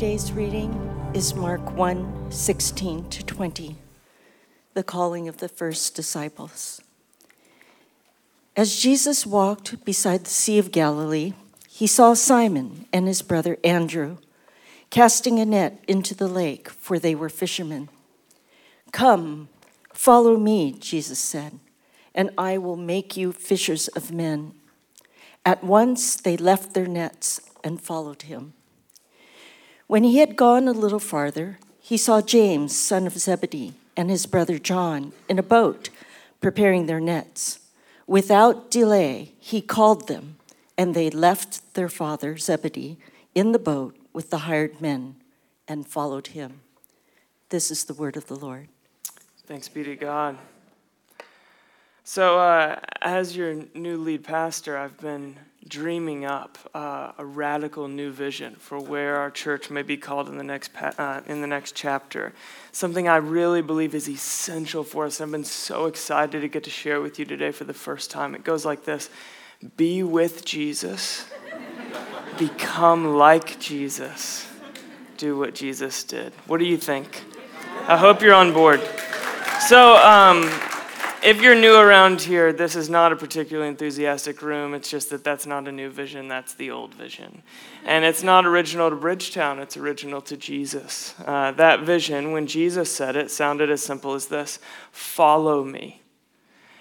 Today's reading is Mark 1 16 to 20, the calling of the first disciples. As Jesus walked beside the Sea of Galilee, he saw Simon and his brother Andrew casting a net into the lake, for they were fishermen. Come, follow me, Jesus said, and I will make you fishers of men. At once they left their nets and followed him. When he had gone a little farther, he saw James, son of Zebedee, and his brother John in a boat preparing their nets. Without delay, he called them, and they left their father Zebedee in the boat with the hired men and followed him. This is the word of the Lord. Thanks be to God. So, uh, as your new lead pastor, I've been dreaming up uh, a radical new vision for where our church may be called in the next pa- uh, in the next chapter. Something I really believe is essential for us. I've been so excited to get to share with you today for the first time. It goes like this: Be with Jesus, become like Jesus, do what Jesus did. What do you think? I hope you're on board. So. Um, if you're new around here, this is not a particularly enthusiastic room. It's just that that's not a new vision, that's the old vision. And it's not original to Bridgetown, it's original to Jesus. Uh, that vision, when Jesus said it, sounded as simple as this Follow me.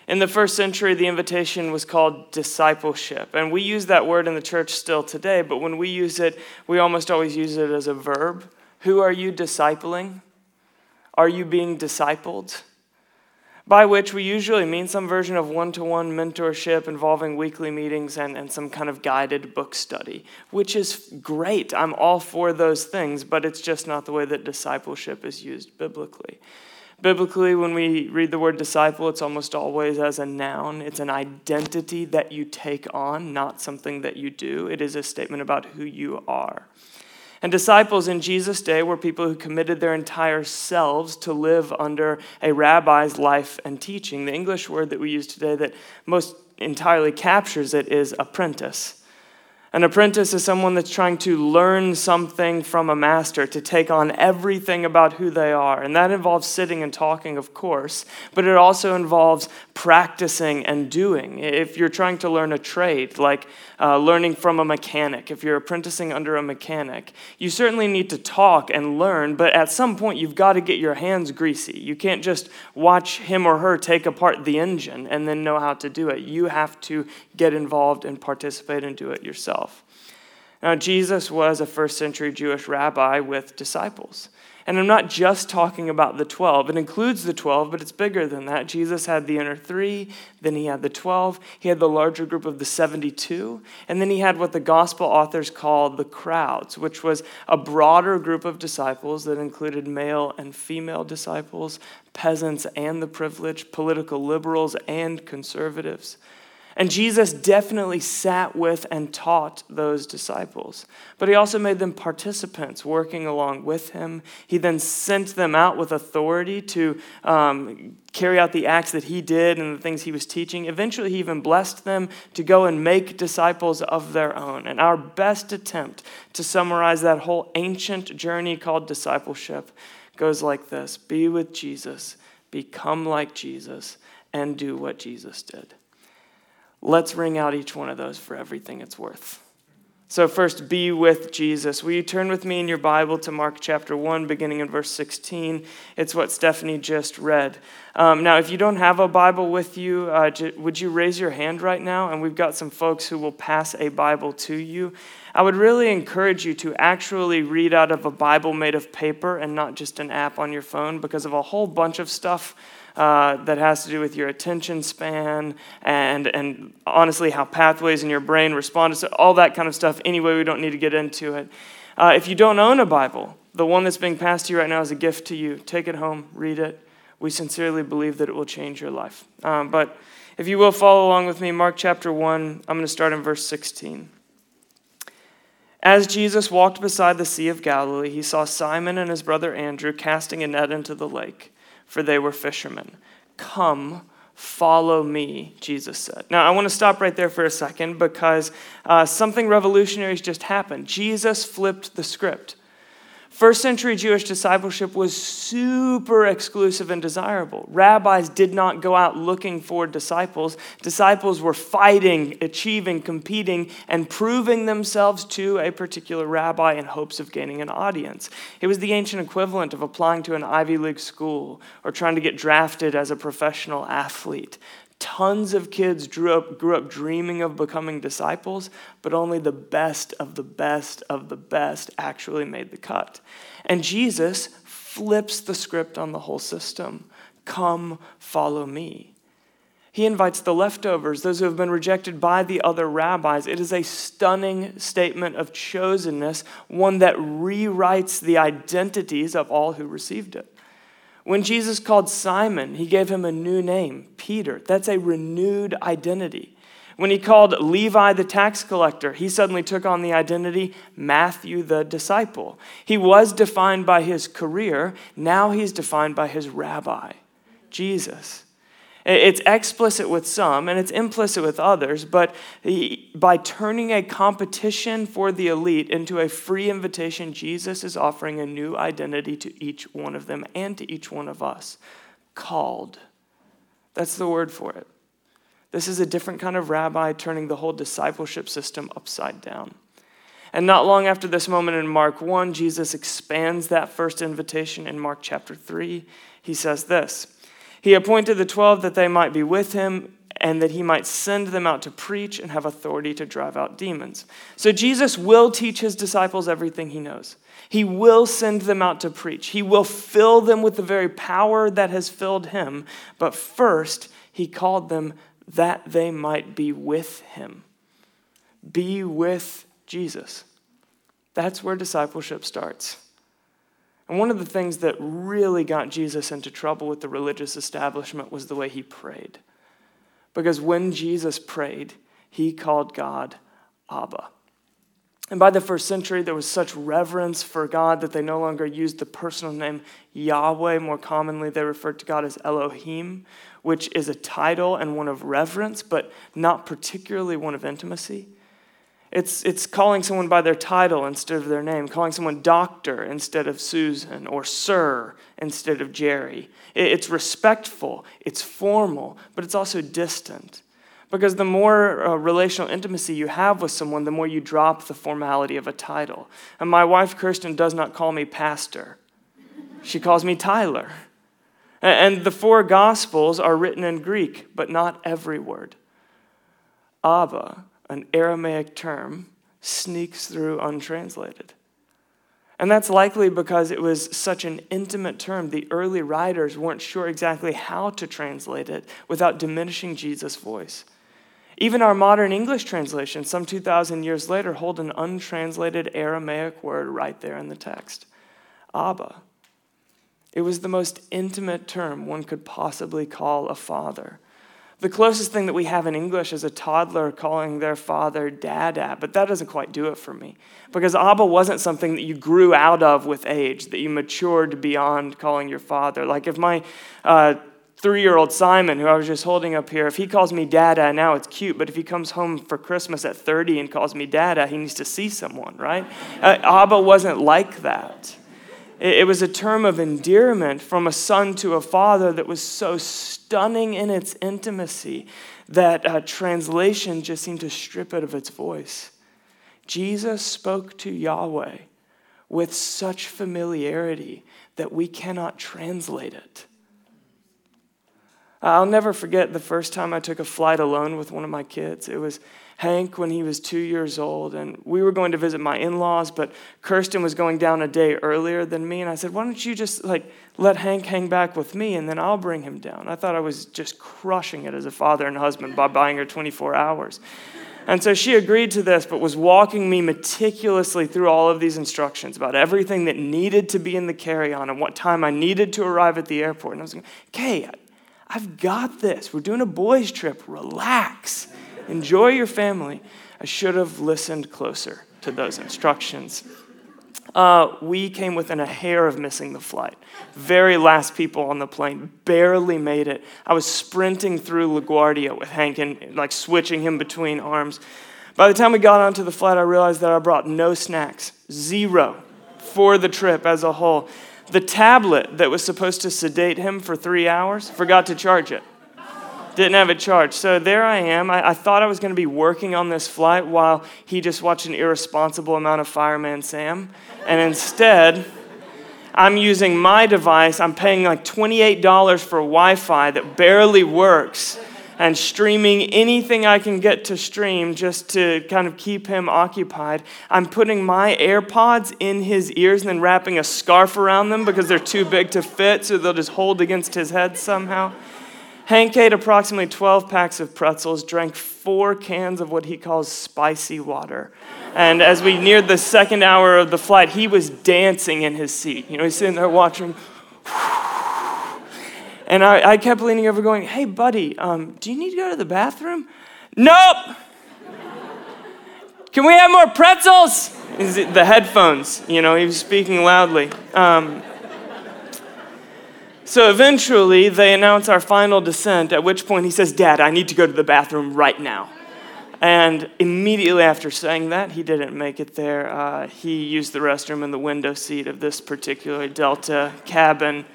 In the first century, the invitation was called discipleship. And we use that word in the church still today, but when we use it, we almost always use it as a verb. Who are you discipling? Are you being discipled? By which we usually mean some version of one to one mentorship involving weekly meetings and, and some kind of guided book study, which is great. I'm all for those things, but it's just not the way that discipleship is used biblically. Biblically, when we read the word disciple, it's almost always as a noun. It's an identity that you take on, not something that you do. It is a statement about who you are. And disciples in Jesus' day were people who committed their entire selves to live under a rabbi's life and teaching. The English word that we use today that most entirely captures it is apprentice. An apprentice is someone that's trying to learn something from a master, to take on everything about who they are. And that involves sitting and talking, of course, but it also involves practicing and doing. If you're trying to learn a trade, like uh, learning from a mechanic, if you're apprenticing under a mechanic, you certainly need to talk and learn, but at some point you've got to get your hands greasy. You can't just watch him or her take apart the engine and then know how to do it. You have to get involved and participate and do it yourself. Now, Jesus was a first century Jewish rabbi with disciples. And I'm not just talking about the 12. It includes the 12, but it's bigger than that. Jesus had the inner three, then he had the 12, he had the larger group of the 72, and then he had what the gospel authors called the crowds, which was a broader group of disciples that included male and female disciples, peasants and the privileged, political liberals and conservatives. And Jesus definitely sat with and taught those disciples. But he also made them participants working along with him. He then sent them out with authority to um, carry out the acts that he did and the things he was teaching. Eventually, he even blessed them to go and make disciples of their own. And our best attempt to summarize that whole ancient journey called discipleship goes like this Be with Jesus, become like Jesus, and do what Jesus did. Let's wring out each one of those for everything it's worth. So, first, be with Jesus. Will you turn with me in your Bible to Mark chapter 1, beginning in verse 16? It's what Stephanie just read. Um, now, if you don't have a Bible with you, uh, j- would you raise your hand right now? And we've got some folks who will pass a Bible to you. I would really encourage you to actually read out of a Bible made of paper and not just an app on your phone because of a whole bunch of stuff uh, that has to do with your attention span and, and honestly how pathways in your brain respond to all that kind of stuff. Anyway, we don't need to get into it. Uh, if you don't own a Bible, the one that's being passed to you right now is a gift to you. Take it home, read it. We sincerely believe that it will change your life. Um, but if you will follow along with me, Mark chapter 1, I'm going to start in verse 16. As Jesus walked beside the Sea of Galilee, he saw Simon and his brother Andrew casting a net into the lake for they were fishermen. Come, follow me, Jesus said. Now, I want to stop right there for a second because uh, something revolutionary has just happened. Jesus flipped the script. First century Jewish discipleship was super exclusive and desirable. Rabbis did not go out looking for disciples. Disciples were fighting, achieving, competing, and proving themselves to a particular rabbi in hopes of gaining an audience. It was the ancient equivalent of applying to an Ivy League school or trying to get drafted as a professional athlete. Tons of kids grew up, grew up dreaming of becoming disciples, but only the best of the best of the best actually made the cut. And Jesus flips the script on the whole system Come, follow me. He invites the leftovers, those who have been rejected by the other rabbis. It is a stunning statement of chosenness, one that rewrites the identities of all who received it. When Jesus called Simon, he gave him a new name, Peter. That's a renewed identity. When he called Levi the tax collector, he suddenly took on the identity Matthew the disciple. He was defined by his career, now he's defined by his rabbi, Jesus. It's explicit with some and it's implicit with others, but by turning a competition for the elite into a free invitation, Jesus is offering a new identity to each one of them and to each one of us called. That's the word for it. This is a different kind of rabbi turning the whole discipleship system upside down. And not long after this moment in Mark 1, Jesus expands that first invitation in Mark chapter 3. He says this. He appointed the twelve that they might be with him and that he might send them out to preach and have authority to drive out demons. So Jesus will teach his disciples everything he knows. He will send them out to preach. He will fill them with the very power that has filled him. But first, he called them that they might be with him. Be with Jesus. That's where discipleship starts. And one of the things that really got Jesus into trouble with the religious establishment was the way he prayed. Because when Jesus prayed, he called God Abba. And by the first century, there was such reverence for God that they no longer used the personal name Yahweh. More commonly, they referred to God as Elohim, which is a title and one of reverence, but not particularly one of intimacy. It's, it's calling someone by their title instead of their name, calling someone doctor instead of Susan, or sir instead of Jerry. It's respectful, it's formal, but it's also distant. Because the more uh, relational intimacy you have with someone, the more you drop the formality of a title. And my wife, Kirsten, does not call me pastor, she calls me Tyler. And the four gospels are written in Greek, but not every word. Abba an Aramaic term sneaks through untranslated. And that's likely because it was such an intimate term. The early writers weren't sure exactly how to translate it without diminishing Jesus' voice. Even our modern English translation, some 2,000 years later, hold an untranslated Aramaic word right there in the text Abba. It was the most intimate term one could possibly call a father. The closest thing that we have in English is a toddler calling their father dada, but that doesn't quite do it for me. Because Abba wasn't something that you grew out of with age, that you matured beyond calling your father. Like if my uh, three year old Simon, who I was just holding up here, if he calls me dada now, it's cute, but if he comes home for Christmas at 30 and calls me dada, he needs to see someone, right? Uh, Abba wasn't like that. It was a term of endearment from a son to a father that was so stunning in its intimacy that uh, translation just seemed to strip it of its voice. Jesus spoke to Yahweh with such familiarity that we cannot translate it. I'll never forget the first time I took a flight alone with one of my kids. It was Hank when he was two years old, and we were going to visit my in laws, but Kirsten was going down a day earlier than me. And I said, Why don't you just like let Hank hang back with me and then I'll bring him down? I thought I was just crushing it as a father and husband by buying her 24 hours. And so she agreed to this, but was walking me meticulously through all of these instructions about everything that needed to be in the carry on and what time I needed to arrive at the airport. And I was like, Kay, I've got this. We're doing a boys' trip. Relax. Enjoy your family. I should have listened closer to those instructions. Uh, we came within a hair of missing the flight. Very last people on the plane, barely made it. I was sprinting through LaGuardia with Hank and like switching him between arms. By the time we got onto the flight, I realized that I brought no snacks, zero. for the trip as a whole. The tablet that was supposed to sedate him for three hours forgot to charge it. Didn't have a charge. So there I am. I, I thought I was going to be working on this flight while he just watched an irresponsible amount of Fireman Sam. And instead, I'm using my device. I'm paying like $28 for Wi Fi that barely works and streaming anything I can get to stream just to kind of keep him occupied. I'm putting my AirPods in his ears and then wrapping a scarf around them because they're too big to fit, so they'll just hold against his head somehow. Hank ate approximately 12 packs of pretzels, drank four cans of what he calls spicy water. And as we neared the second hour of the flight, he was dancing in his seat. You know, he's sitting there watching. And I, I kept leaning over, going, Hey, buddy, um, do you need to go to the bathroom? Nope! Can we have more pretzels? The headphones, you know, he was speaking loudly. Um, so eventually, they announce our final descent, at which point he says, Dad, I need to go to the bathroom right now. And immediately after saying that, he didn't make it there. Uh, he used the restroom in the window seat of this particular Delta cabin.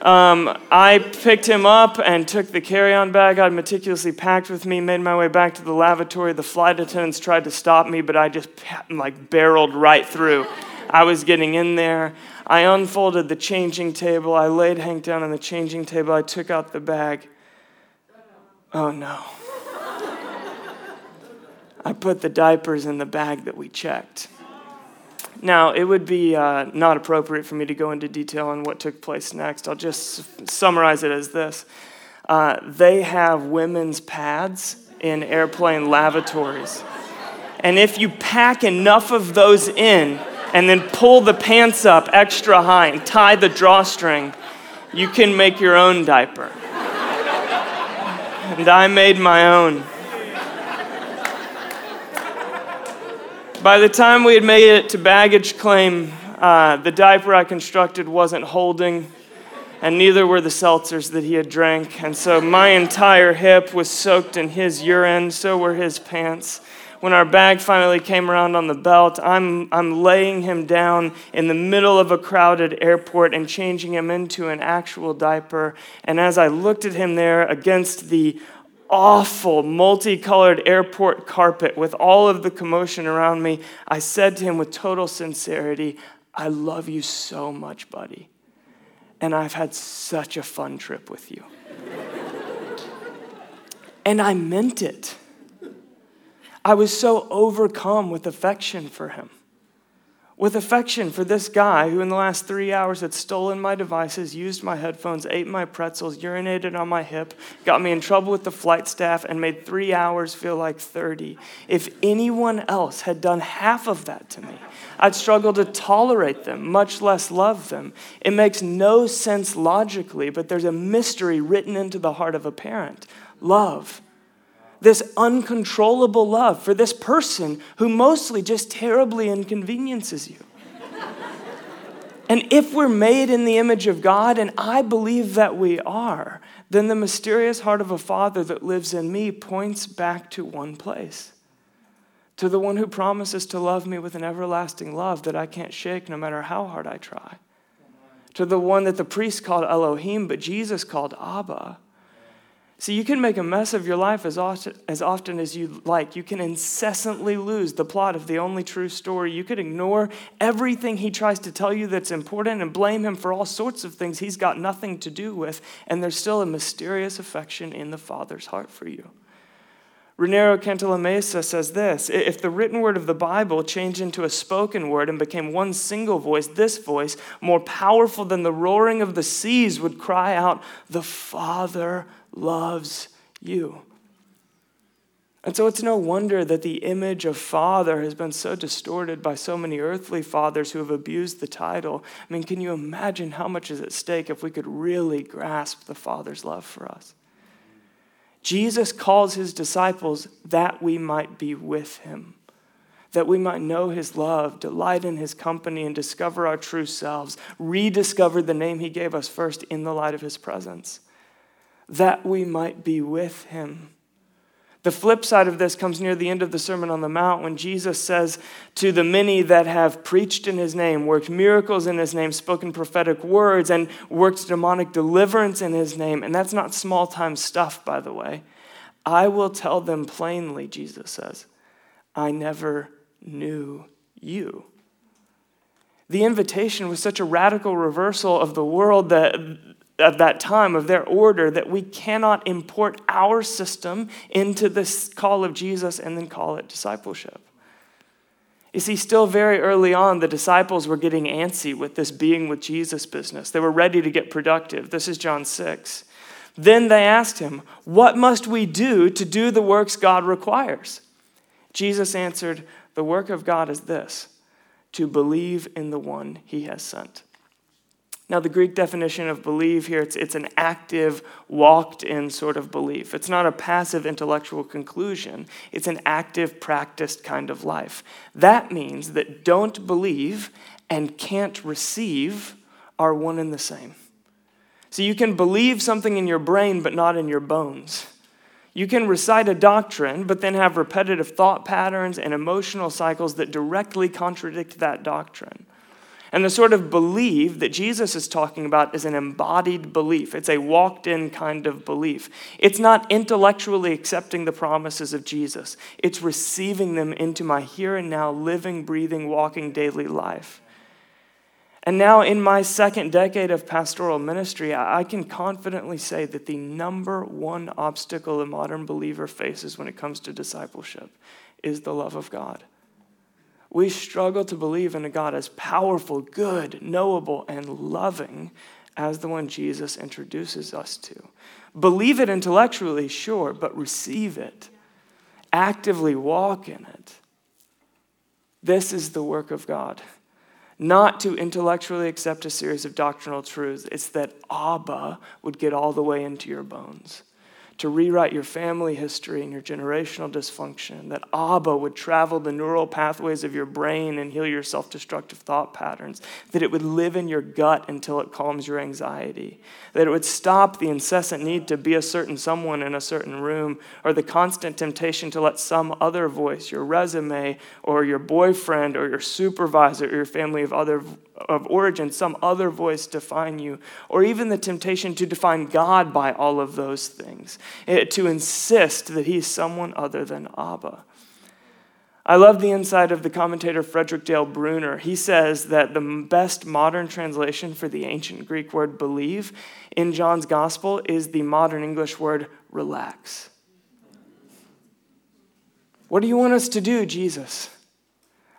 Um, I picked him up and took the carry on bag I'd meticulously packed with me, made my way back to the lavatory. The flight attendants tried to stop me, but I just like barreled right through. I was getting in there. I unfolded the changing table. I laid Hank down on the changing table. I took out the bag. Oh no. I put the diapers in the bag that we checked. Now, it would be uh, not appropriate for me to go into detail on what took place next. I'll just summarize it as this uh, They have women's pads in airplane lavatories. And if you pack enough of those in and then pull the pants up extra high and tie the drawstring, you can make your own diaper. and I made my own. By the time we had made it to baggage claim, uh, the diaper I constructed wasn't holding, and neither were the seltzers that he had drank. And so my entire hip was soaked in his urine, so were his pants. When our bag finally came around on the belt, I'm, I'm laying him down in the middle of a crowded airport and changing him into an actual diaper. And as I looked at him there against the awful multicolored airport carpet with all of the commotion around me, I said to him with total sincerity, I love you so much, buddy. And I've had such a fun trip with you. and I meant it. I was so overcome with affection for him with affection for this guy who, in the last three hours, had stolen my devices, used my headphones, ate my pretzels, urinated on my hip, got me in trouble with the flight staff, and made three hours feel like 30. If anyone else had done half of that to me, I'd struggle to tolerate them, much less love them. It makes no sense logically, but there's a mystery written into the heart of a parent love this uncontrollable love for this person who mostly just terribly inconveniences you. and if we're made in the image of God, and I believe that we are, then the mysterious heart of a father that lives in me points back to one place to the one who promises to love me with an everlasting love that I can't shake no matter how hard I try. To the one that the priest called Elohim, but Jesus called Abba. See, you can make a mess of your life as often, as often as you like. You can incessantly lose the plot of the only true story. You could ignore everything he tries to tell you that's important and blame him for all sorts of things he's got nothing to do with, and there's still a mysterious affection in the Father's heart for you. Raniero Cantalamessa says this If the written word of the Bible changed into a spoken word and became one single voice, this voice, more powerful than the roaring of the seas, would cry out, The Father loves you. And so it's no wonder that the image of father has been so distorted by so many earthly fathers who have abused the title. I mean, can you imagine how much is at stake if we could really grasp the father's love for us? Jesus calls his disciples that we might be with him, that we might know his love, delight in his company, and discover our true selves, rediscover the name he gave us first in the light of his presence that we might be with him. The flip side of this comes near the end of the Sermon on the Mount when Jesus says to the many that have preached in his name, worked miracles in his name, spoken prophetic words, and worked demonic deliverance in his name. And that's not small time stuff, by the way. I will tell them plainly, Jesus says, I never knew you. The invitation was such a radical reversal of the world that of that time, of their order, that we cannot import our system into this call of Jesus and then call it discipleship. You see, still very early on, the disciples were getting antsy with this being with Jesus business. They were ready to get productive. This is John 6. Then they asked him, What must we do to do the works God requires? Jesus answered, The work of God is this to believe in the one he has sent. Now, the Greek definition of believe here, it's, it's an active, walked in sort of belief. It's not a passive intellectual conclusion, it's an active, practiced kind of life. That means that don't believe and can't receive are one and the same. So you can believe something in your brain, but not in your bones. You can recite a doctrine, but then have repetitive thought patterns and emotional cycles that directly contradict that doctrine. And the sort of belief that Jesus is talking about is an embodied belief. It's a walked in kind of belief. It's not intellectually accepting the promises of Jesus, it's receiving them into my here and now, living, breathing, walking daily life. And now, in my second decade of pastoral ministry, I can confidently say that the number one obstacle a modern believer faces when it comes to discipleship is the love of God we struggle to believe in a God as powerful, good, knowable, and loving as the one Jesus introduces us to. Believe it intellectually, sure, but receive it. Actively walk in it. This is the work of God. Not to intellectually accept a series of doctrinal truths, it's that Abba would get all the way into your bones to rewrite your family history and your generational dysfunction, that Abba would travel the neural pathways of your brain and heal your self destructive thought patterns, that it would live in your gut until it calms your anxiety, that it would stop the incessant need to be a certain someone in a certain room, or the constant temptation to let some other voice, your resume, or your boyfriend, or your supervisor, or your family of other of origin, some other voice define you, or even the temptation to define God by all of those things, eh, to insist that he's someone other than Abba. I love the insight of the commentator Frederick Dale Bruner. He says that the best modern translation for the ancient Greek word believe in John's gospel is the modern English word relax. What do you want us to do, Jesus?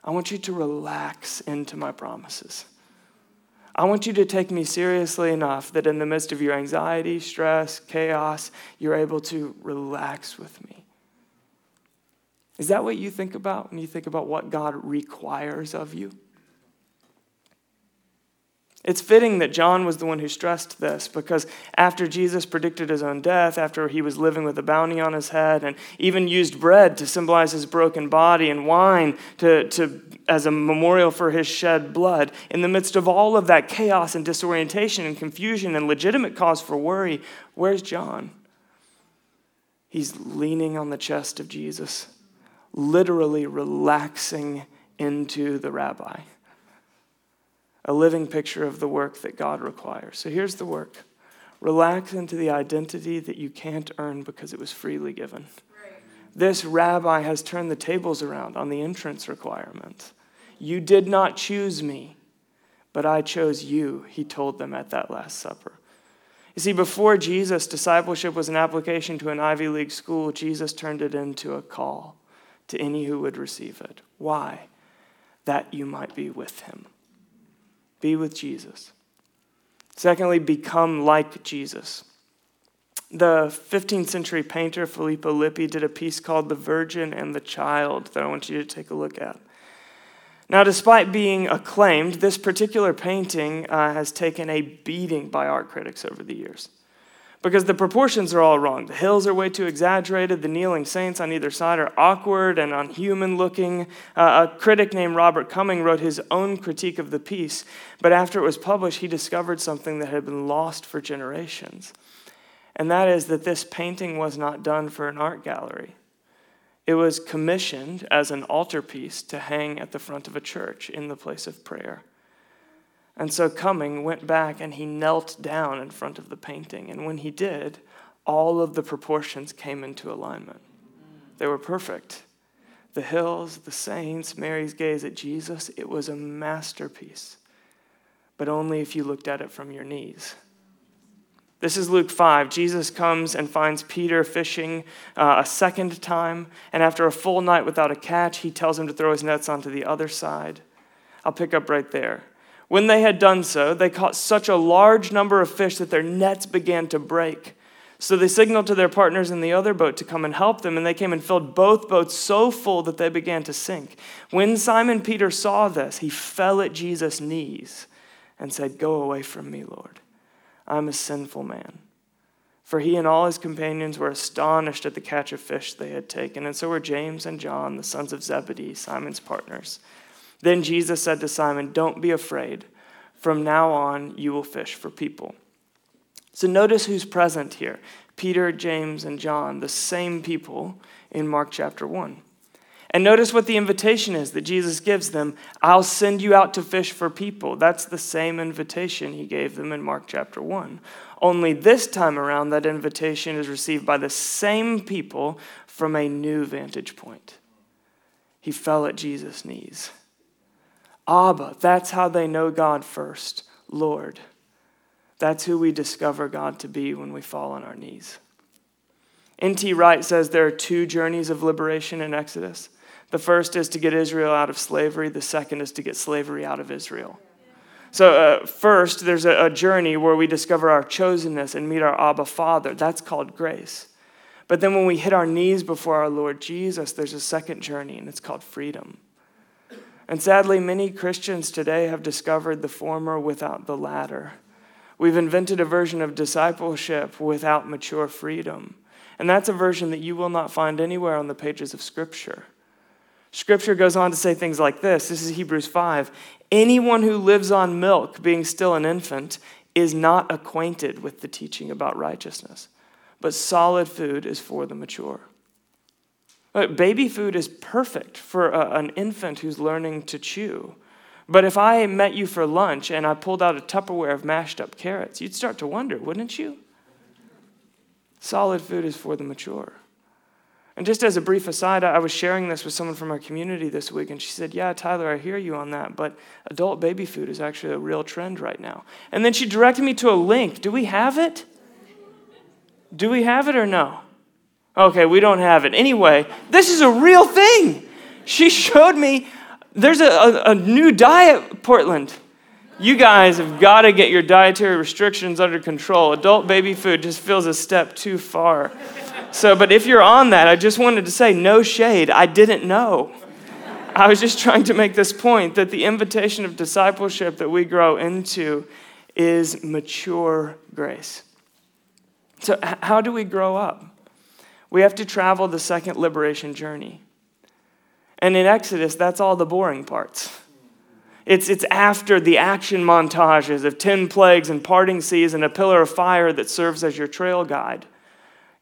I want you to relax into my promises. I want you to take me seriously enough that in the midst of your anxiety, stress, chaos, you're able to relax with me. Is that what you think about when you think about what God requires of you? It's fitting that John was the one who stressed this because after Jesus predicted his own death, after he was living with a bounty on his head, and even used bread to symbolize his broken body and wine to, to, as a memorial for his shed blood, in the midst of all of that chaos and disorientation and confusion and legitimate cause for worry, where's John? He's leaning on the chest of Jesus, literally relaxing into the rabbi a living picture of the work that God requires. So here's the work relax into the identity that you can't earn because it was freely given. This rabbi has turned the tables around on the entrance requirement. You did not choose me, but I chose you, he told them at that Last Supper. You see, before Jesus, discipleship was an application to an Ivy League school. Jesus turned it into a call to any who would receive it. Why? That you might be with him. Be with Jesus. Secondly, become like Jesus. The 15th century painter Filippo Lippi did a piece called The Virgin and the Child that I want you to take a look at. Now, despite being acclaimed, this particular painting uh, has taken a beating by art critics over the years because the proportions are all wrong. The hills are way too exaggerated. The kneeling saints on either side are awkward and unhuman looking. Uh, a critic named Robert Cumming wrote his own critique of the piece, but after it was published, he discovered something that had been lost for generations. And that is that this painting was not done for an art gallery, It was commissioned as an altarpiece to hang at the front of a church in the place of prayer. And so Cumming went back and he knelt down in front of the painting. And when he did, all of the proportions came into alignment. They were perfect. The hills, the saints, Mary's gaze at Jesus, it was a masterpiece. But only if you looked at it from your knees. This is Luke 5. Jesus comes and finds Peter fishing uh, a second time. And after a full night without a catch, he tells him to throw his nets onto the other side. I'll pick up right there. When they had done so, they caught such a large number of fish that their nets began to break. So they signaled to their partners in the other boat to come and help them, and they came and filled both boats so full that they began to sink. When Simon Peter saw this, he fell at Jesus' knees and said, Go away from me, Lord. I'm a sinful man. For he and all his companions were astonished at the catch of fish they had taken, and so were James and John, the sons of Zebedee, Simon's partners. Then Jesus said to Simon, Don't be afraid. From now on, you will fish for people. So notice who's present here Peter, James, and John, the same people in Mark chapter 1. And notice what the invitation is that Jesus gives them I'll send you out to fish for people. That's the same invitation he gave them in Mark chapter 1. Only this time around, that invitation is received by the same people from a new vantage point. He fell at Jesus' knees. Abba, that's how they know God first. Lord. That's who we discover God to be when we fall on our knees. N.T. Wright says there are two journeys of liberation in Exodus. The first is to get Israel out of slavery, the second is to get slavery out of Israel. So, uh, first, there's a, a journey where we discover our chosenness and meet our Abba Father. That's called grace. But then, when we hit our knees before our Lord Jesus, there's a second journey, and it's called freedom. And sadly, many Christians today have discovered the former without the latter. We've invented a version of discipleship without mature freedom. And that's a version that you will not find anywhere on the pages of Scripture. Scripture goes on to say things like this this is Hebrews 5. Anyone who lives on milk, being still an infant, is not acquainted with the teaching about righteousness, but solid food is for the mature. Uh, baby food is perfect for a, an infant who's learning to chew. But if I met you for lunch and I pulled out a Tupperware of mashed up carrots, you'd start to wonder, wouldn't you? Solid food is for the mature. And just as a brief aside, I was sharing this with someone from our community this week, and she said, Yeah, Tyler, I hear you on that, but adult baby food is actually a real trend right now. And then she directed me to a link. Do we have it? Do we have it or no? Okay, we don't have it. Anyway, this is a real thing. She showed me there's a, a, a new diet, Portland. You guys have got to get your dietary restrictions under control. Adult baby food just feels a step too far. So, but if you're on that, I just wanted to say no shade. I didn't know. I was just trying to make this point that the invitation of discipleship that we grow into is mature grace. So, how do we grow up? We have to travel the second liberation journey. And in Exodus, that's all the boring parts. It's, it's after the action montages of 10 plagues and parting seas and a pillar of fire that serves as your trail guide.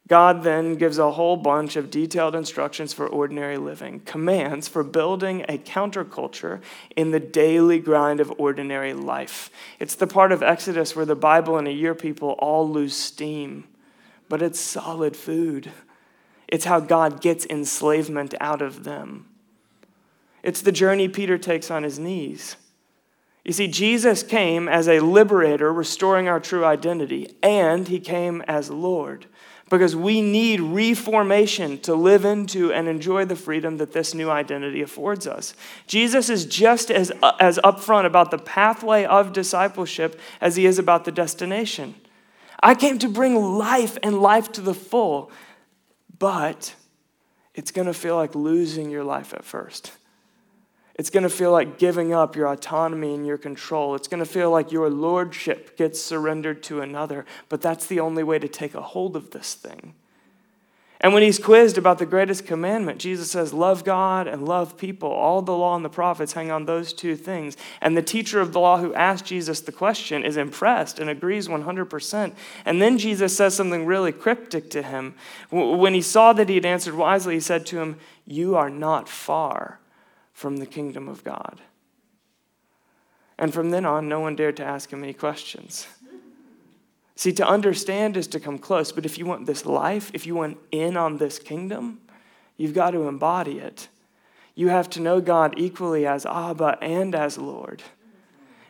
God then gives a whole bunch of detailed instructions for ordinary living, commands for building a counterculture in the daily grind of ordinary life. It's the part of Exodus where the Bible and a year people all lose steam, but it's solid food. It's how God gets enslavement out of them. It's the journey Peter takes on his knees. You see, Jesus came as a liberator, restoring our true identity, and he came as Lord because we need reformation to live into and enjoy the freedom that this new identity affords us. Jesus is just as, as upfront about the pathway of discipleship as he is about the destination. I came to bring life and life to the full but it's going to feel like losing your life at first. It's going to feel like giving up your autonomy and your control. It's going to feel like your lordship gets surrendered to another, but that's the only way to take a hold of this thing. And when he's quizzed about the greatest commandment, Jesus says, Love God and love people. All the law and the prophets hang on those two things. And the teacher of the law who asked Jesus the question is impressed and agrees 100%. And then Jesus says something really cryptic to him. When he saw that he had answered wisely, he said to him, You are not far from the kingdom of God. And from then on, no one dared to ask him any questions. See, to understand is to come close, but if you want this life, if you want in on this kingdom, you've got to embody it. You have to know God equally as Abba and as Lord.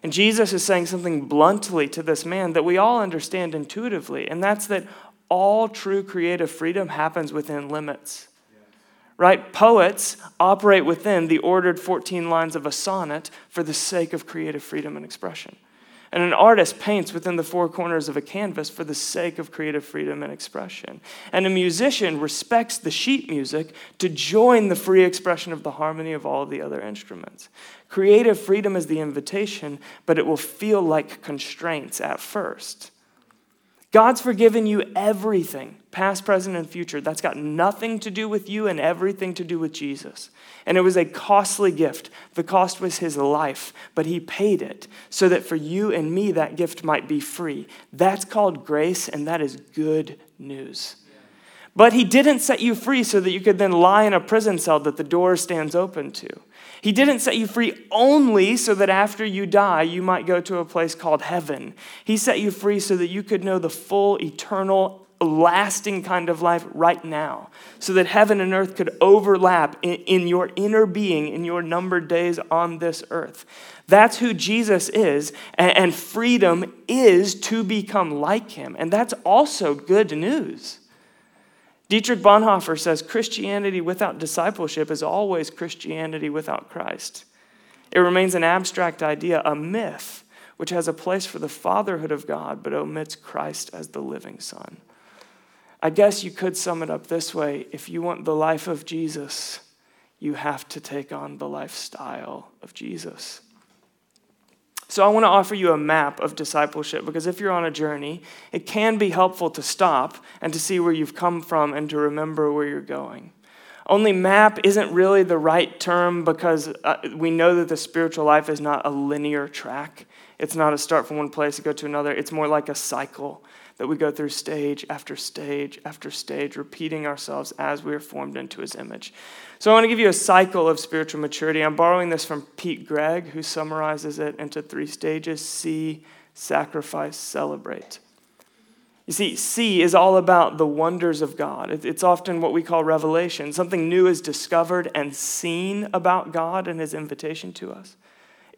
And Jesus is saying something bluntly to this man that we all understand intuitively, and that's that all true creative freedom happens within limits. Right? Poets operate within the ordered 14 lines of a sonnet for the sake of creative freedom and expression. And an artist paints within the four corners of a canvas for the sake of creative freedom and expression. And a musician respects the sheet music to join the free expression of the harmony of all the other instruments. Creative freedom is the invitation, but it will feel like constraints at first. God's forgiven you everything, past, present, and future. That's got nothing to do with you and everything to do with Jesus. And it was a costly gift. The cost was his life, but he paid it so that for you and me that gift might be free. That's called grace, and that is good news. But he didn't set you free so that you could then lie in a prison cell that the door stands open to. He didn't set you free only so that after you die, you might go to a place called heaven. He set you free so that you could know the full, eternal, lasting kind of life right now, so that heaven and earth could overlap in, in, your inner being, in your numbered days on this earth. That's who Jesus is, and, and freedom is to become like him. And that's also good news. Dietrich Bonhoeffer says Christianity without discipleship is always Christianity without Christ. It remains an abstract idea, a myth, which has a place for the fatherhood of God but omits Christ as the living Son. I guess you could sum it up this way if you want the life of Jesus, you have to take on the lifestyle of Jesus. So, I want to offer you a map of discipleship because if you're on a journey, it can be helpful to stop and to see where you've come from and to remember where you're going. Only map isn't really the right term because uh, we know that the spiritual life is not a linear track. It's not a start from one place to go to another. It's more like a cycle that we go through stage after stage after stage, repeating ourselves as we are formed into his image. So I want to give you a cycle of spiritual maturity. I'm borrowing this from Pete Greig, who summarizes it into three stages see, sacrifice, celebrate. You see, see is all about the wonders of God. It's often what we call revelation. Something new is discovered and seen about God and his invitation to us.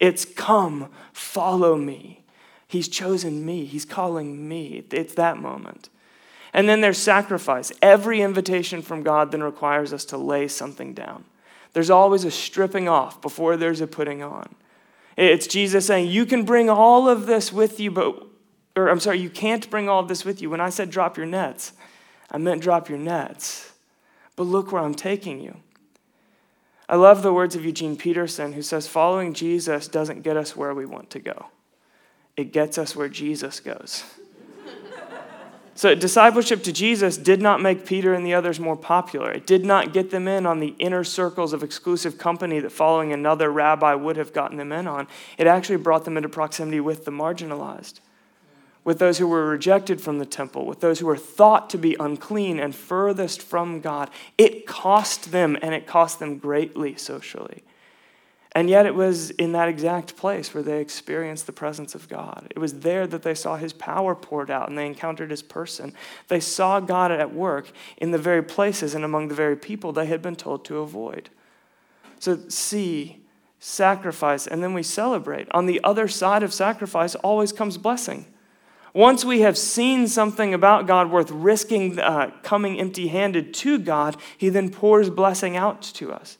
It's come, follow me. He's chosen me, he's calling me. It's that moment. And then there's sacrifice. Every invitation from God then requires us to lay something down. There's always a stripping off before there's a putting on. It's Jesus saying, You can bring all of this with you, but, or I'm sorry, you can't bring all of this with you. When I said drop your nets, I meant drop your nets. But look where I'm taking you. I love the words of Eugene Peterson, who says, Following Jesus doesn't get us where we want to go, it gets us where Jesus goes. So, discipleship to Jesus did not make Peter and the others more popular. It did not get them in on the inner circles of exclusive company that following another rabbi would have gotten them in on. It actually brought them into proximity with the marginalized, with those who were rejected from the temple, with those who were thought to be unclean and furthest from God. It cost them, and it cost them greatly socially. And yet, it was in that exact place where they experienced the presence of God. It was there that they saw his power poured out and they encountered his person. They saw God at work in the very places and among the very people they had been told to avoid. So, see, sacrifice, and then we celebrate. On the other side of sacrifice always comes blessing. Once we have seen something about God worth risking uh, coming empty handed to God, he then pours blessing out to us.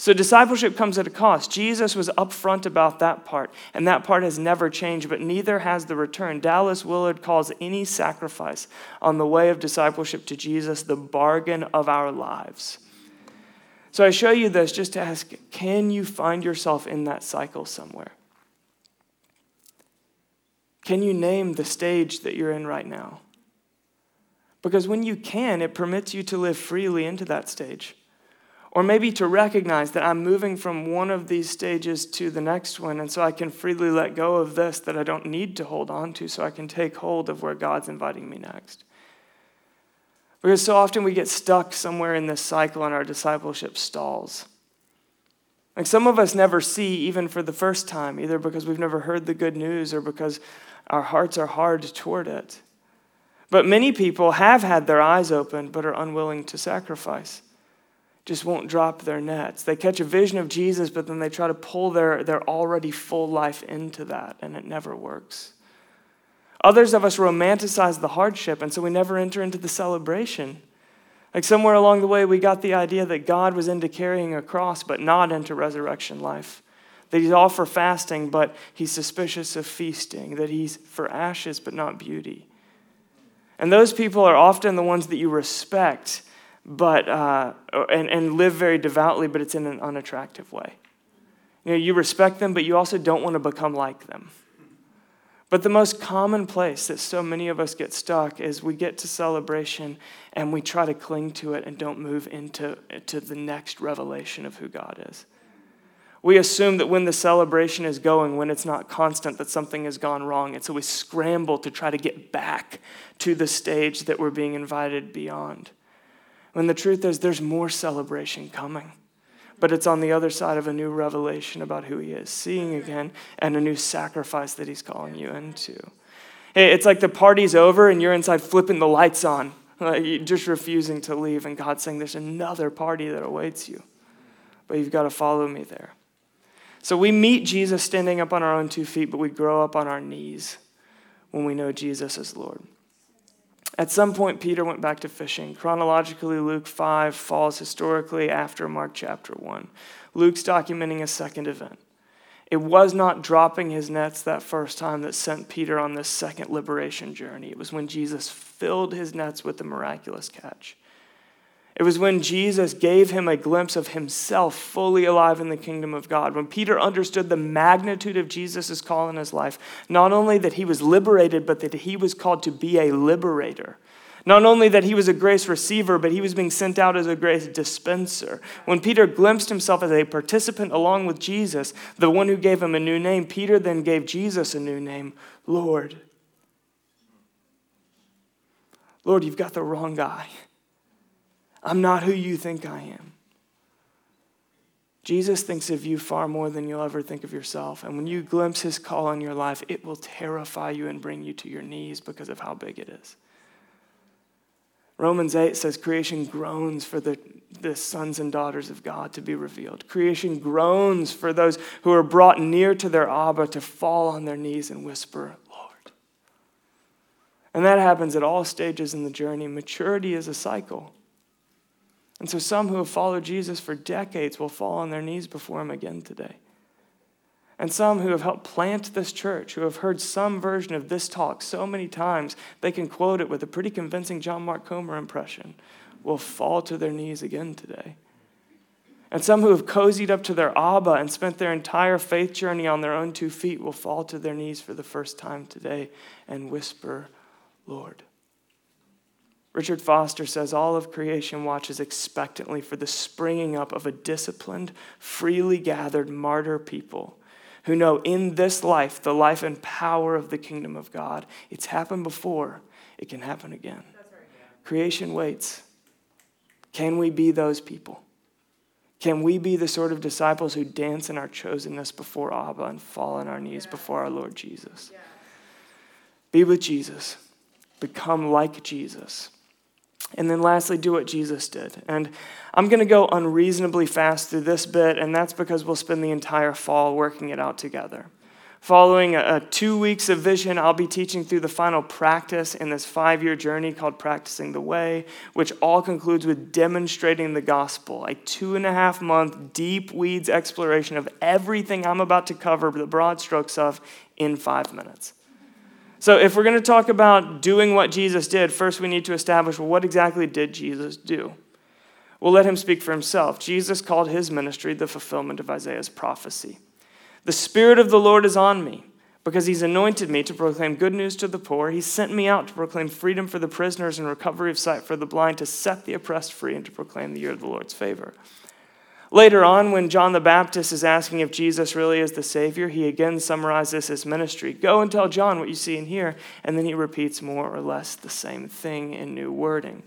So discipleship comes at a cost. Jesus was upfront about that part, and that part has never changed, but neither has the return. Dallas Willard calls any sacrifice on the way of discipleship to Jesus the bargain of our lives. So I show you this just to ask can you find yourself in that cycle somewhere? Can you name the stage that you're in right now? Because when you can, it permits you to live freely into that stage. Or maybe to recognize that I'm moving from one of these stages to the next one, and so I can freely let go of this that I don't need to hold on to, so I can take hold of where God's inviting me next. Because so often we get stuck somewhere in this cycle and our discipleship stalls. Like some of us never see, even for the first time, either because we've never heard the good news or because our hearts are hard toward it. But many people have had their eyes opened but are unwilling to sacrifice. Just won't drop their nets. They catch a vision of Jesus, but then they try to pull their, their already full life into that, and it never works. Others of us romanticize the hardship, and so we never enter into the celebration. Like somewhere along the way, we got the idea that God was into carrying a cross, but not into resurrection life. That he's all for fasting, but he's suspicious of feasting. That he's for ashes, but not beauty. And those people are often the ones that you respect but, uh, and, and live very devoutly, but it's in an unattractive way. You know, you respect them, but you also don't want to become like them. But the most common place that so many of us get stuck is we get to celebration and we try to cling to it and don't move into to the next revelation of who God is. We assume that when the celebration is going, when it's not constant, that something has gone wrong. And so we scramble to try to get back to the stage that we're being invited beyond. When the truth is, there's more celebration coming. But it's on the other side of a new revelation about who He is, seeing again, and a new sacrifice that He's calling you into. It's like the party's over and you're inside flipping the lights on, like just refusing to leave, and God's saying, There's another party that awaits you, but you've got to follow me there. So we meet Jesus standing up on our own two feet, but we grow up on our knees when we know Jesus as Lord. At some point, Peter went back to fishing. Chronologically, Luke 5 falls historically after Mark chapter 1. Luke's documenting a second event. It was not dropping his nets that first time that sent Peter on this second liberation journey. It was when Jesus filled his nets with the miraculous catch. It was when Jesus gave him a glimpse of himself fully alive in the kingdom of God. When Peter understood the magnitude of Jesus' call in his life, not only that he was liberated, but that he was called to be a liberator. Not only that he was a grace receiver, but he was being sent out as a grace dispenser. When Peter glimpsed himself as a participant along with Jesus, the one who gave him a new name, Peter then gave Jesus a new name Lord. Lord, you've got the wrong guy. I'm not who you think I am. Jesus thinks of you far more than you'll ever think of yourself. And when you glimpse his call on your life, it will terrify you and bring you to your knees because of how big it is. Romans 8 says creation groans for the, the sons and daughters of God to be revealed. Creation groans for those who are brought near to their Abba to fall on their knees and whisper, Lord. And that happens at all stages in the journey. Maturity is a cycle. And so some who have followed Jesus for decades will fall on their knees before him again today. And some who have helped plant this church, who have heard some version of this talk so many times, they can quote it with a pretty convincing John Mark Comer impression, will fall to their knees again today. And some who have cozied up to their Abba and spent their entire faith journey on their own two feet will fall to their knees for the first time today and whisper, Lord. Richard Foster says all of creation watches expectantly for the springing up of a disciplined, freely gathered martyr people who know in this life, the life and power of the kingdom of God. It's happened before, it can happen again. Creation waits. Can we be those people? Can we be the sort of disciples who dance in our chosenness before Abba and fall on our knees before our Lord Jesus? Be with Jesus, become like Jesus. And then lastly, do what Jesus did. And I'm going to go unreasonably fast through this bit, and that's because we'll spend the entire fall working it out together. Following a, a two weeks of vision, I'll be teaching through the final practice in this five year journey called Practicing the Way, which all concludes with demonstrating the gospel, a two and a half month deep weeds exploration of everything I'm about to cover the broad strokes of in five minutes. So, if we're going to talk about doing what Jesus did, first we need to establish well, what exactly did Jesus do? We'll let him speak for himself. Jesus called his ministry the fulfillment of Isaiah's prophecy. The Spirit of the Lord is on me because he's anointed me to proclaim good news to the poor. He sent me out to proclaim freedom for the prisoners and recovery of sight for the blind, to set the oppressed free and to proclaim the year of the Lord's favor. Later on, when John the Baptist is asking if Jesus really is the Savior, he again summarizes his ministry. Go and tell John what you see and hear, and then he repeats more or less the same thing in new wording.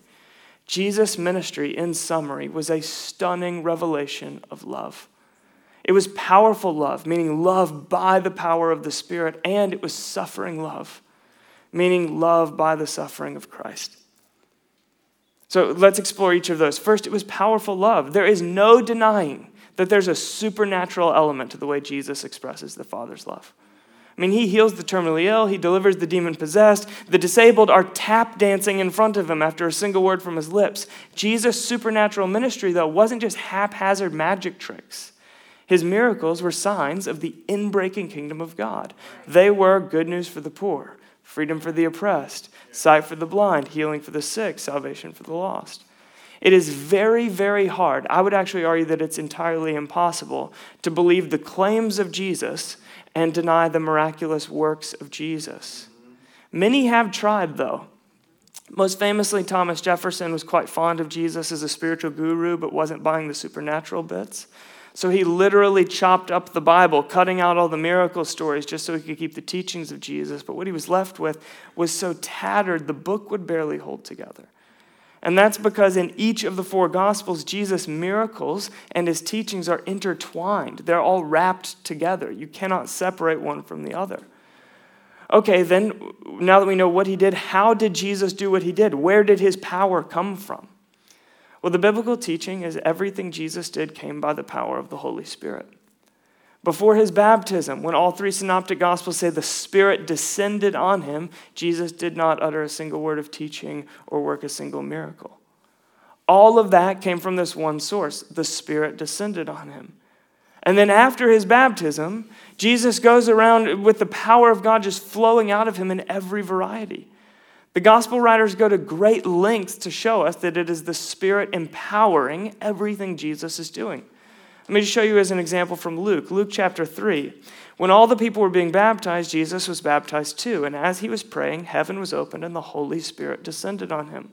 Jesus' ministry, in summary, was a stunning revelation of love. It was powerful love, meaning love by the power of the Spirit, and it was suffering love, meaning love by the suffering of Christ. So let's explore each of those. First, it was powerful love. There is no denying that there's a supernatural element to the way Jesus expresses the Father's love. I mean, he heals the terminally ill, he delivers the demon possessed. The disabled are tap dancing in front of him after a single word from his lips. Jesus' supernatural ministry, though, wasn't just haphazard magic tricks. His miracles were signs of the inbreaking kingdom of God. They were good news for the poor, freedom for the oppressed, sight for the blind, healing for the sick, salvation for the lost. It is very, very hard. I would actually argue that it's entirely impossible to believe the claims of Jesus and deny the miraculous works of Jesus. Many have tried, though. Most famously, Thomas Jefferson was quite fond of Jesus as a spiritual guru, but wasn't buying the supernatural bits. So he literally chopped up the Bible, cutting out all the miracle stories just so he could keep the teachings of Jesus. But what he was left with was so tattered, the book would barely hold together. And that's because in each of the four Gospels, Jesus' miracles and his teachings are intertwined. They're all wrapped together. You cannot separate one from the other. Okay, then, now that we know what he did, how did Jesus do what he did? Where did his power come from? Well, the biblical teaching is everything Jesus did came by the power of the Holy Spirit. Before his baptism, when all three synoptic gospels say the Spirit descended on him, Jesus did not utter a single word of teaching or work a single miracle. All of that came from this one source the Spirit descended on him. And then after his baptism, Jesus goes around with the power of God just flowing out of him in every variety. The gospel writers go to great lengths to show us that it is the Spirit empowering everything Jesus is doing. Let me just show you as an example from Luke, Luke chapter 3. When all the people were being baptized, Jesus was baptized too. And as he was praying, heaven was opened and the Holy Spirit descended on him.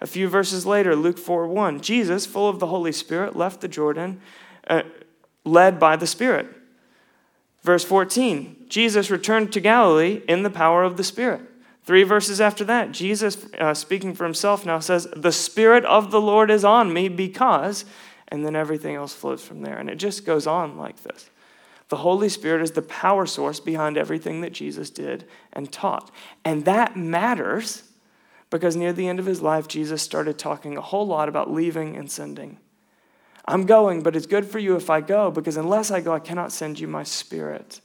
A few verses later, Luke 4 1, Jesus, full of the Holy Spirit, left the Jordan, uh, led by the Spirit. Verse 14, Jesus returned to Galilee in the power of the Spirit. Three verses after that, Jesus, uh, speaking for himself now, says, The Spirit of the Lord is on me because, and then everything else flows from there. And it just goes on like this. The Holy Spirit is the power source behind everything that Jesus did and taught. And that matters because near the end of his life, Jesus started talking a whole lot about leaving and sending. I'm going, but it's good for you if I go because unless I go, I cannot send you my spirit.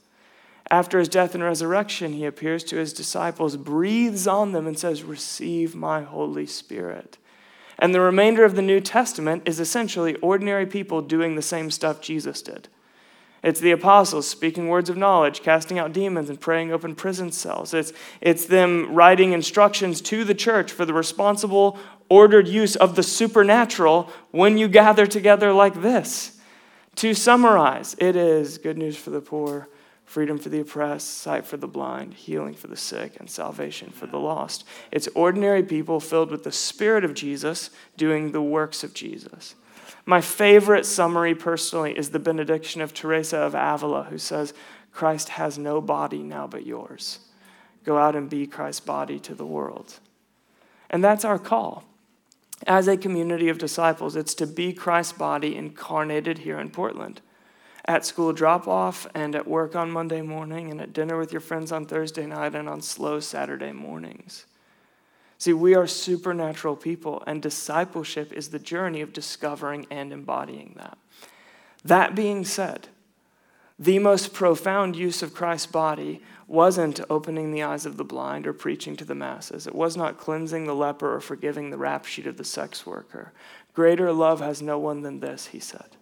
After his death and resurrection, he appears to his disciples, breathes on them, and says, Receive my Holy Spirit. And the remainder of the New Testament is essentially ordinary people doing the same stuff Jesus did. It's the apostles speaking words of knowledge, casting out demons, and praying open prison cells. It's, it's them writing instructions to the church for the responsible, ordered use of the supernatural when you gather together like this. To summarize, it is good news for the poor freedom for the oppressed, sight for the blind, healing for the sick, and salvation for the lost. It's ordinary people filled with the Spirit of Jesus doing the works of Jesus. My favorite summary personally is the benediction of Teresa of Avila, who says, Christ has no body now but yours. Go out and be Christ's body to the world. And that's our call. As a community of disciples, it's to be Christ's body incarnated here in Portland at school drop off and at work on Monday morning and at dinner with your friends on Thursday night and on slow Saturday mornings. See, we are supernatural people, and discipleship is the journey of discovering and embodying that. That being said, the most profound use of Christ's body wasn't opening the eyes of the blind or preaching to the masses. It was not cleansing the leper or forgiving the rap sheet of the sex worker. Greater love has no one than this, he said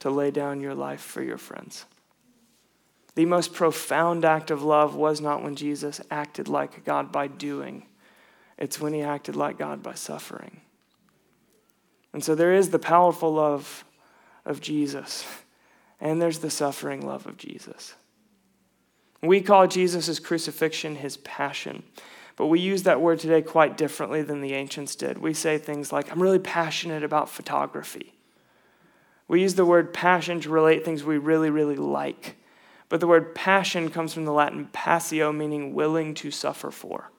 to lay down your life for your friends. The most profound act of love was not when Jesus acted like God by doing, it's when he acted like God by suffering. And so there is the powerful love of Jesus, and there's the suffering love of Jesus. We call Jesus' crucifixion his passion. But we use that word today quite differently than the ancients did. We say things like, I'm really passionate about photography. We use the word passion to relate things we really, really like. But the word passion comes from the Latin passio, meaning willing to suffer for.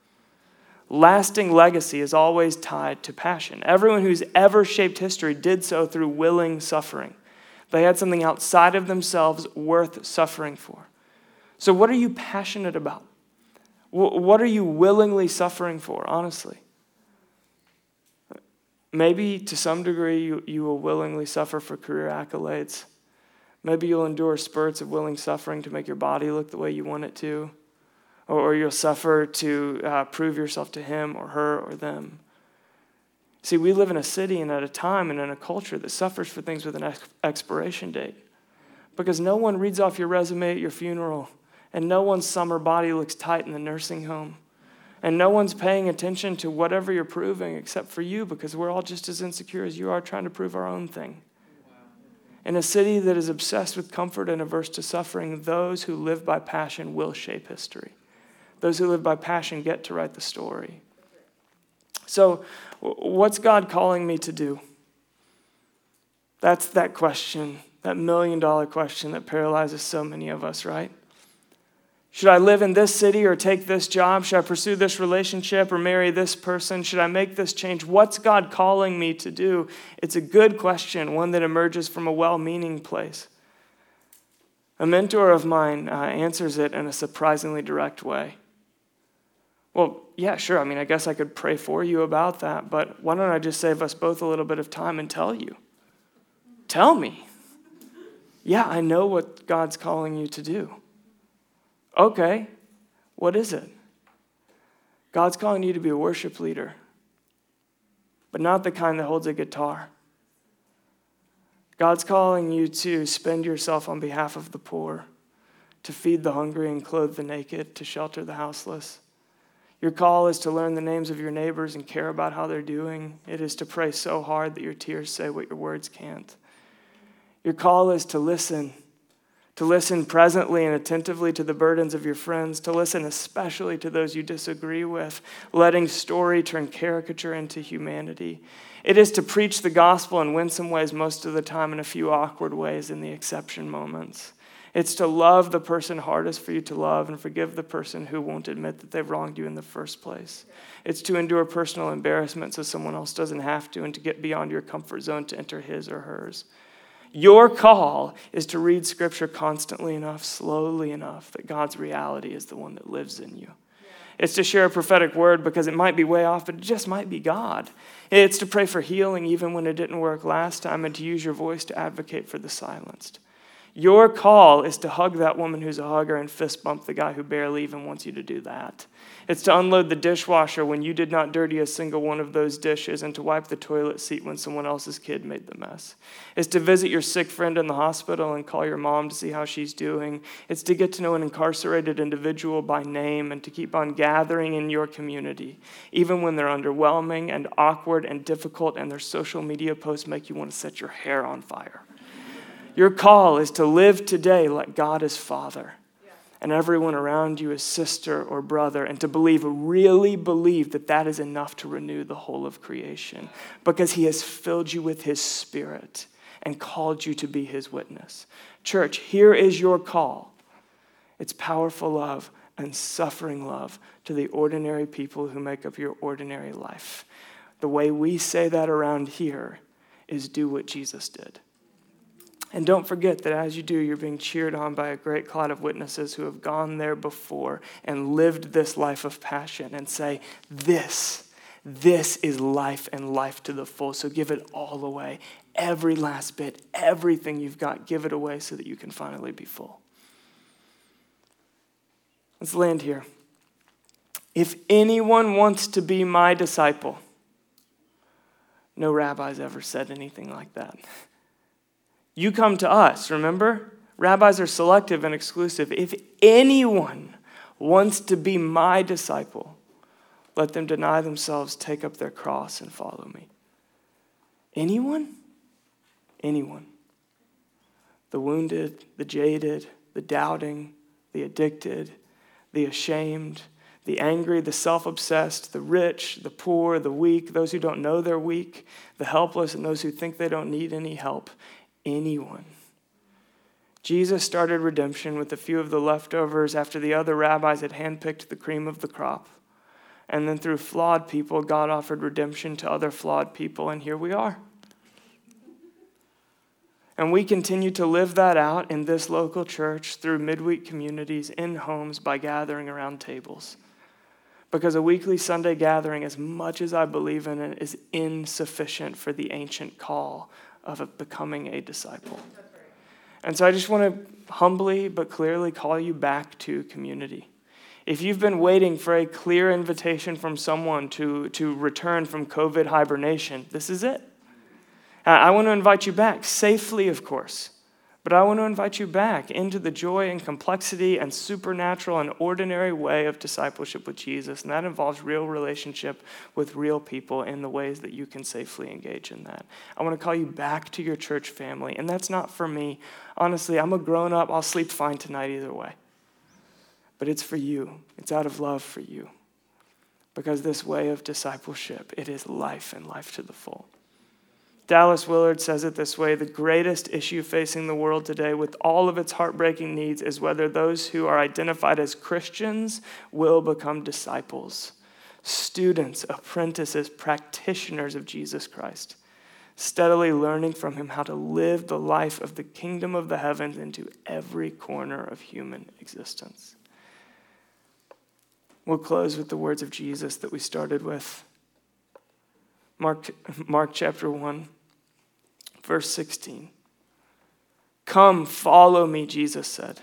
Lasting legacy is always tied to passion. Everyone who's ever shaped history did so through willing suffering. They had something outside of themselves worth suffering for. So, what are you passionate about? What are you willingly suffering for, honestly? Maybe to some degree you, you will willingly suffer for career accolades. Maybe you'll endure spurts of willing suffering to make your body look the way you want it to. Or, or you'll suffer to uh, prove yourself to him or her or them. See, we live in a city and at a time and in a culture that suffers for things with an ex- expiration date. Because no one reads off your resume at your funeral, and no one's summer body looks tight in the nursing home. And no one's paying attention to whatever you're proving except for you because we're all just as insecure as you are trying to prove our own thing. In a city that is obsessed with comfort and averse to suffering, those who live by passion will shape history. Those who live by passion get to write the story. So, what's God calling me to do? That's that question, that million dollar question that paralyzes so many of us, right? Should I live in this city or take this job? Should I pursue this relationship or marry this person? Should I make this change? What's God calling me to do? It's a good question, one that emerges from a well meaning place. A mentor of mine uh, answers it in a surprisingly direct way. Well, yeah, sure. I mean, I guess I could pray for you about that, but why don't I just save us both a little bit of time and tell you? Tell me. Yeah, I know what God's calling you to do. Okay, what is it? God's calling you to be a worship leader, but not the kind that holds a guitar. God's calling you to spend yourself on behalf of the poor, to feed the hungry and clothe the naked, to shelter the houseless. Your call is to learn the names of your neighbors and care about how they're doing. It is to pray so hard that your tears say what your words can't. Your call is to listen to listen presently and attentively to the burdens of your friends, to listen especially to those you disagree with, letting story turn caricature into humanity. It is to preach the gospel in winsome ways most of the time, in a few awkward ways in the exception moments. It's to love the person hardest for you to love and forgive the person who won't admit that they've wronged you in the first place. It's to endure personal embarrassment so someone else doesn't have to, and to get beyond your comfort zone to enter his or hers. Your call is to read Scripture constantly enough, slowly enough, that God's reality is the one that lives in you. It's to share a prophetic word because it might be way off, but it just might be God. It's to pray for healing even when it didn't work last time and to use your voice to advocate for the silenced. Your call is to hug that woman who's a hugger and fist bump the guy who barely even wants you to do that. It's to unload the dishwasher when you did not dirty a single one of those dishes and to wipe the toilet seat when someone else's kid made the mess. It's to visit your sick friend in the hospital and call your mom to see how she's doing. It's to get to know an incarcerated individual by name and to keep on gathering in your community, even when they're underwhelming and awkward and difficult and their social media posts make you want to set your hair on fire. Your call is to live today like God is Father and everyone around you is sister or brother, and to believe, really believe that that is enough to renew the whole of creation because He has filled you with His Spirit and called you to be His witness. Church, here is your call it's powerful love and suffering love to the ordinary people who make up your ordinary life. The way we say that around here is do what Jesus did. And don't forget that as you do, you're being cheered on by a great cloud of witnesses who have gone there before and lived this life of passion and say, This, this is life and life to the full. So give it all away. Every last bit, everything you've got, give it away so that you can finally be full. Let's land here. If anyone wants to be my disciple, no rabbi's ever said anything like that. You come to us, remember? Rabbis are selective and exclusive. If anyone wants to be my disciple, let them deny themselves, take up their cross, and follow me. Anyone? Anyone. The wounded, the jaded, the doubting, the addicted, the ashamed, the angry, the self obsessed, the rich, the poor, the weak, those who don't know they're weak, the helpless, and those who think they don't need any help. Anyone. Jesus started redemption with a few of the leftovers after the other rabbis had handpicked the cream of the crop. And then through flawed people, God offered redemption to other flawed people, and here we are. And we continue to live that out in this local church through midweek communities, in homes, by gathering around tables. Because a weekly Sunday gathering, as much as I believe in it, is insufficient for the ancient call of becoming a disciple. And so I just want to humbly but clearly call you back to community. If you've been waiting for a clear invitation from someone to, to return from COVID hibernation, this is it. I want to invite you back, safely, of course. But I want to invite you back into the joy and complexity and supernatural and ordinary way of discipleship with Jesus. And that involves real relationship with real people in the ways that you can safely engage in that. I want to call you back to your church family. And that's not for me. Honestly, I'm a grown up. I'll sleep fine tonight either way. But it's for you, it's out of love for you. Because this way of discipleship, it is life and life to the full. Dallas Willard says it this way the greatest issue facing the world today, with all of its heartbreaking needs, is whether those who are identified as Christians will become disciples, students, apprentices, practitioners of Jesus Christ, steadily learning from him how to live the life of the kingdom of the heavens into every corner of human existence. We'll close with the words of Jesus that we started with. Mark, Mark chapter 1 verse 16. Come, follow me, Jesus said,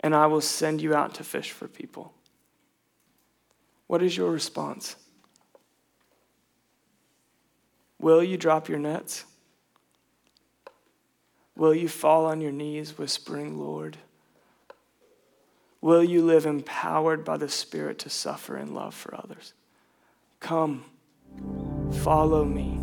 and I will send you out to fish for people. What is your response? Will you drop your nets? Will you fall on your knees whispering, Lord? Will you live empowered by the Spirit to suffer in love for others? Come, follow me